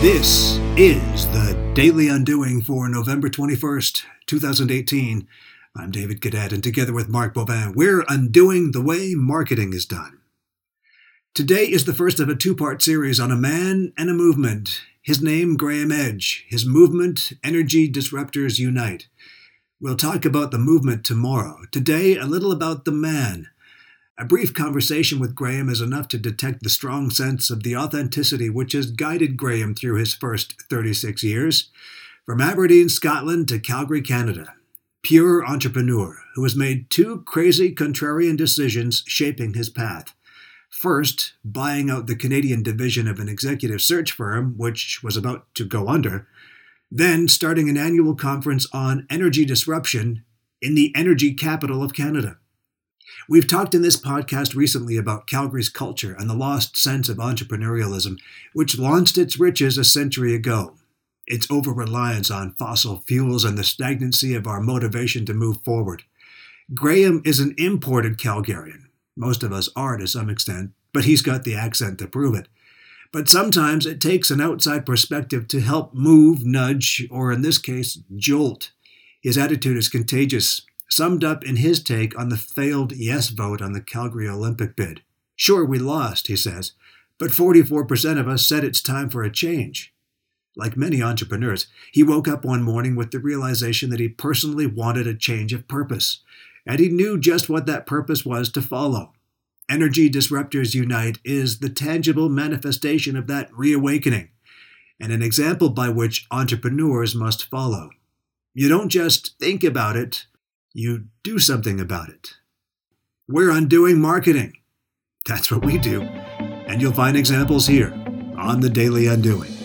This is the Daily Undoing for November 21st, 2018. I'm David Cadet, and together with Mark Bobin, we're undoing the way marketing is done. Today is the first of a two part series on a man and a movement. His name, Graeme Edge. His movement, Energy Disruptors Unite. We'll talk about the movement tomorrow. Today, a little about the man. A brief conversation with Graeme is enough to detect the strong sense of the authenticity which has guided Graeme through his first 36 years. From Aberdeen, Scotland to Calgary, Canada. Pure entrepreneur who has made two crazy contrarian decisions shaping his path. First, buying out the Canadian division of an executive search firm, which was about to go under. Then, starting an annual conference on energy disruption in the energy capital of Canada. We've talked in this podcast recently about Calgary's culture and the lost sense of entrepreneurialism, which launched its riches a century ago. Its over reliance on fossil fuels and the stagnancy of our motivation to move forward. Graeme is an imported Calgarian. Most of us are to some extent, but he's got the accent to prove it. But sometimes it takes an outside perspective to help move, nudge, or in this case, jolt. His attitude is contagious, summed up in his take on the failed yes vote on the Calgary Olympic bid. Sure, we lost, he says, but 44% of us said it's time for a change. Like many entrepreneurs, he woke up one morning with the realization that he personally wanted a change of purpose, and he knew just what that purpose was to follow. Energy Disruptors Unite is the tangible manifestation of that reawakening, and an example by which entrepreneurs must follow. You don't just think about it, you do something about it. We're undoing marketing. That's what we do. And you'll find examples here on the Daily Undoing.